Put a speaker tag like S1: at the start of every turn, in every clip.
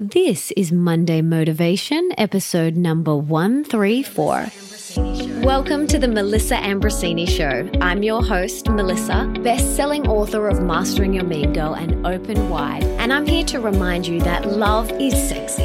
S1: This is Monday Motivation, episode number 134. Welcome to the Melissa Ambrosini Show. I'm your host, Melissa, best selling author of Mastering Your Mean Girl and Open Wide. And I'm here to remind you that love is sexy,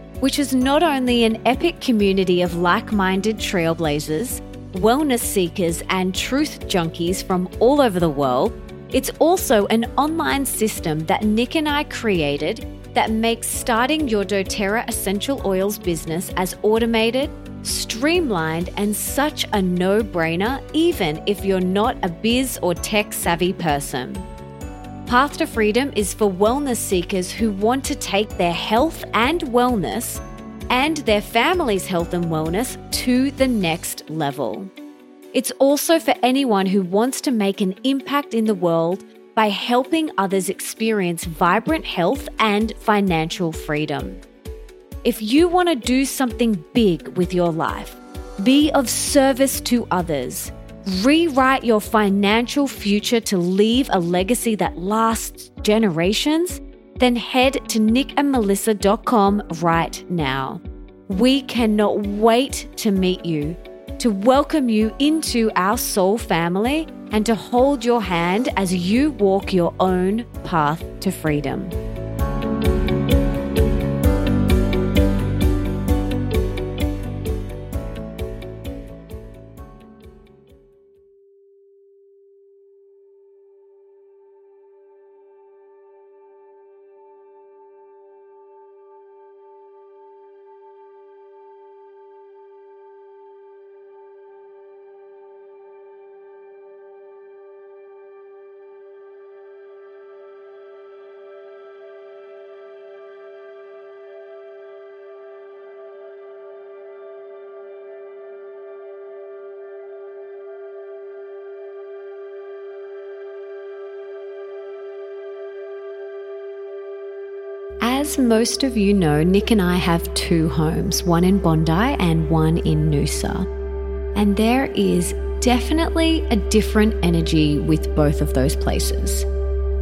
S1: which is not only an epic community of like minded trailblazers, wellness seekers, and truth junkies from all over the world, it's also an online system that Nick and I created that makes starting your doTERRA essential oils business as automated, streamlined, and such a no brainer, even if you're not a biz or tech savvy person. Path to Freedom is for wellness seekers who want to take their health and wellness and their family's health and wellness to the next level. It's also for anyone who wants to make an impact in the world by helping others experience vibrant health and financial freedom. If you want to do something big with your life, be of service to others, rewrite your financial future to leave a legacy that lasts generations, then head to nickandmelissa.com right now. We cannot wait to meet you, to welcome you into our soul family, and to hold your hand as you walk your own path to freedom. As most of you know, Nick and I have two homes, one in Bondi and one in Noosa. And there is definitely a different energy with both of those places.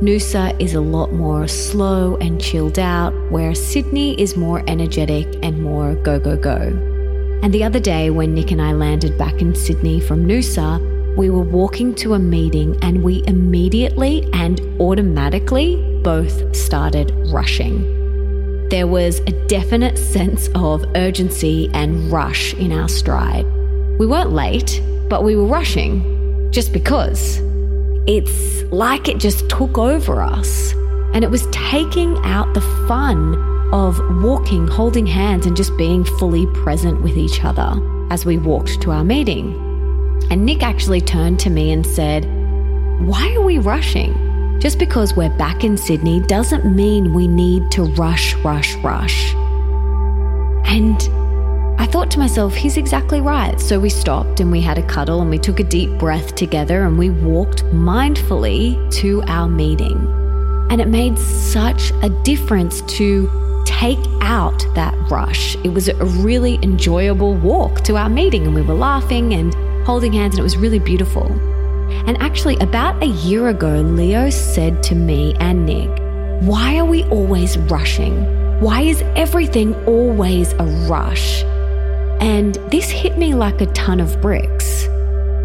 S1: Noosa is a lot more slow and chilled out, where Sydney is more energetic and more go, go, go. And the other day, when Nick and I landed back in Sydney from Noosa, we were walking to a meeting and we immediately and automatically both started rushing. There was a definite sense of urgency and rush in our stride. We weren't late, but we were rushing just because. It's like it just took over us. And it was taking out the fun of walking, holding hands, and just being fully present with each other as we walked to our meeting. And Nick actually turned to me and said, Why are we rushing? Just because we're back in Sydney doesn't mean we need to rush, rush, rush. And I thought to myself, he's exactly right. So we stopped and we had a cuddle and we took a deep breath together and we walked mindfully to our meeting. And it made such a difference to take out that rush. It was a really enjoyable walk to our meeting and we were laughing and holding hands and it was really beautiful. And actually, about a year ago, Leo said to me and Nick, Why are we always rushing? Why is everything always a rush? And this hit me like a ton of bricks.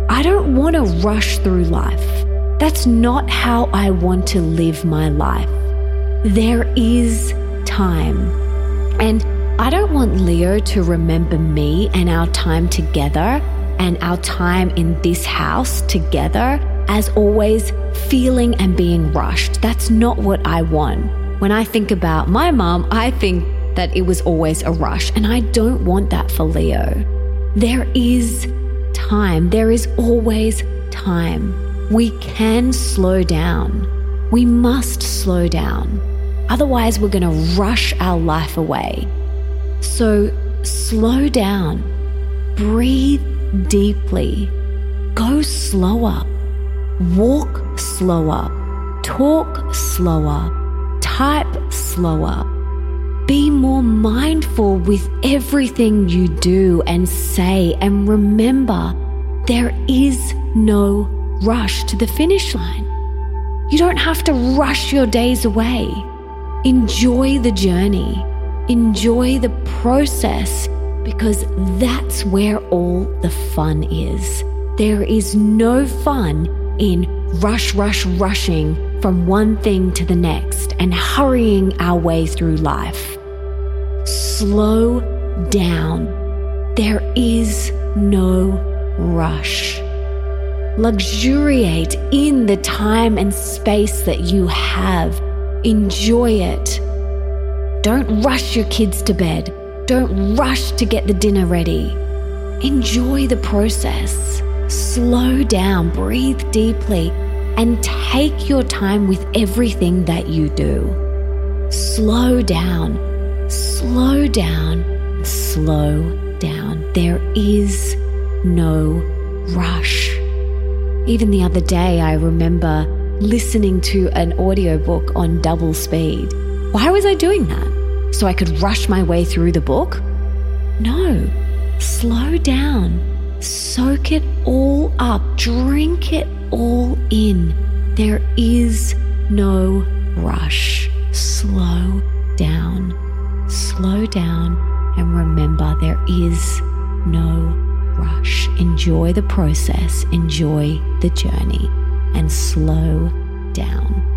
S1: I don't want to rush through life. That's not how I want to live my life. There is time. And I don't want Leo to remember me and our time together and our time in this house together as always feeling and being rushed. That's not what I want. When I think about my mom, I think that it was always a rush, and I don't want that for Leo. There is time, there is always time. We can slow down. We must slow down. Otherwise, we're going to rush our life away. So slow down, breathe deeply, go slower, walk slower, talk slower, type slower. Be more mindful with everything you do and say, and remember there is no rush to the finish line. You don't have to rush your days away. Enjoy the journey, enjoy the process, because that's where all the fun is. There is no fun in rush, rush, rushing from one thing to the next and hurrying our way through life. Slow down. There is no rush. Luxuriate in the time and space that you have. Enjoy it. Don't rush your kids to bed. Don't rush to get the dinner ready. Enjoy the process. Slow down, breathe deeply, and take your time with everything that you do. Slow down, slow down, slow down. There is no rush. Even the other day, I remember listening to an audiobook on double speed. Why was I doing that? So I could rush my way through the book? No, slow down, soak it all up, drink it all in. There is no rush. Slow down, slow down, and remember there is no rush. Enjoy the process, enjoy the journey, and slow down.